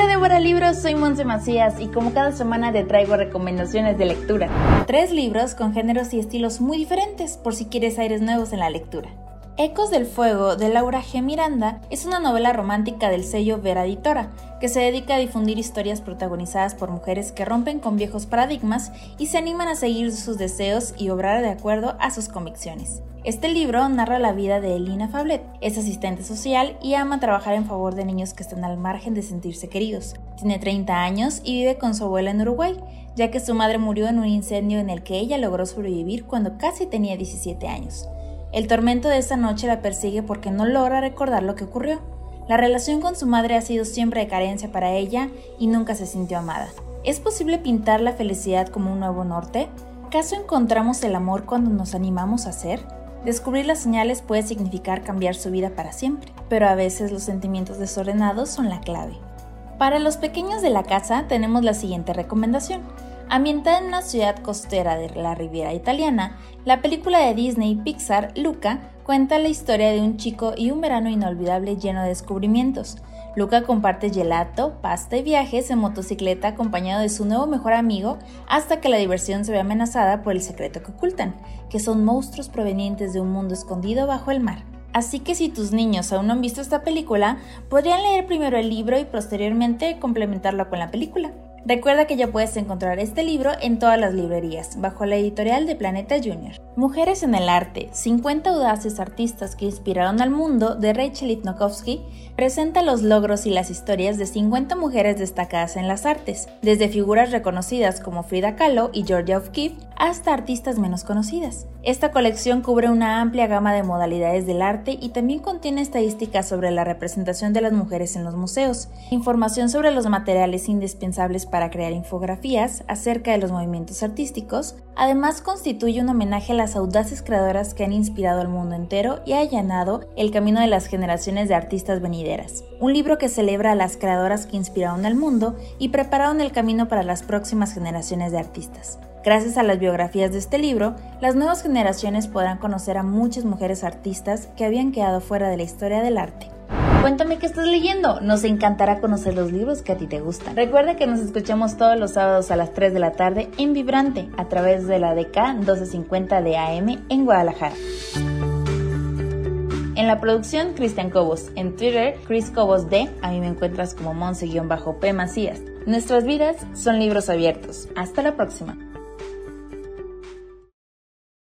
Hola Débora Libros, soy Monse Macías y como cada semana te traigo recomendaciones de lectura. Tres libros con géneros y estilos muy diferentes por si quieres aires nuevos en la lectura. Ecos del Fuego de Laura G. Miranda es una novela romántica del sello Vera Editora, que se dedica a difundir historias protagonizadas por mujeres que rompen con viejos paradigmas y se animan a seguir sus deseos y obrar de acuerdo a sus convicciones. Este libro narra la vida de Elina Fablet. Es asistente social y ama trabajar en favor de niños que están al margen de sentirse queridos. Tiene 30 años y vive con su abuela en Uruguay, ya que su madre murió en un incendio en el que ella logró sobrevivir cuando casi tenía 17 años. El tormento de esa noche la persigue porque no logra recordar lo que ocurrió. La relación con su madre ha sido siempre de carencia para ella y nunca se sintió amada. ¿Es posible pintar la felicidad como un nuevo norte? ¿Acaso encontramos el amor cuando nos animamos a ser? Descubrir las señales puede significar cambiar su vida para siempre, pero a veces los sentimientos desordenados son la clave. Para los pequeños de la casa tenemos la siguiente recomendación. Ambientada en una ciudad costera de la Riviera Italiana, la película de Disney Pixar, Luca, cuenta la historia de un chico y un verano inolvidable lleno de descubrimientos. Luca comparte gelato, pasta y viajes en motocicleta acompañado de su nuevo mejor amigo hasta que la diversión se ve amenazada por el secreto que ocultan, que son monstruos provenientes de un mundo escondido bajo el mar. Así que si tus niños aún no han visto esta película, podrían leer primero el libro y posteriormente complementarlo con la película. Recuerda que ya puedes encontrar este libro en todas las librerías, bajo la editorial de Planeta Junior. Mujeres en el Arte, 50 audaces artistas que inspiraron al mundo, de Rachel Itnokowski, presenta los logros y las historias de 50 mujeres destacadas en las artes, desde figuras reconocidas como Frida Kahlo y Georgia O'Keeffe hasta artistas menos conocidas. Esta colección cubre una amplia gama de modalidades del arte y también contiene estadísticas sobre la representación de las mujeres en los museos, información sobre los materiales indispensables para crear infografías acerca de los movimientos artísticos, además constituye un homenaje a las audaces creadoras que han inspirado al mundo entero y allanado el camino de las generaciones de artistas venideras. Un libro que celebra a las creadoras que inspiraron al mundo y prepararon el camino para las próximas generaciones de artistas. Gracias a las biografías de este libro, las nuevas generaciones podrán conocer a muchas mujeres artistas que habían quedado fuera de la historia del arte. Cuéntame qué estás leyendo. Nos encantará conocer los libros que a ti te gustan. Recuerda que nos escuchamos todos los sábados a las 3 de la tarde en Vibrante a través de la DK 1250 de AM en Guadalajara. En la producción, Cristian Cobos. En Twitter, Chris Cobos D. A mí me encuentras como Monse-P Macías. Nuestras vidas son libros abiertos. Hasta la próxima.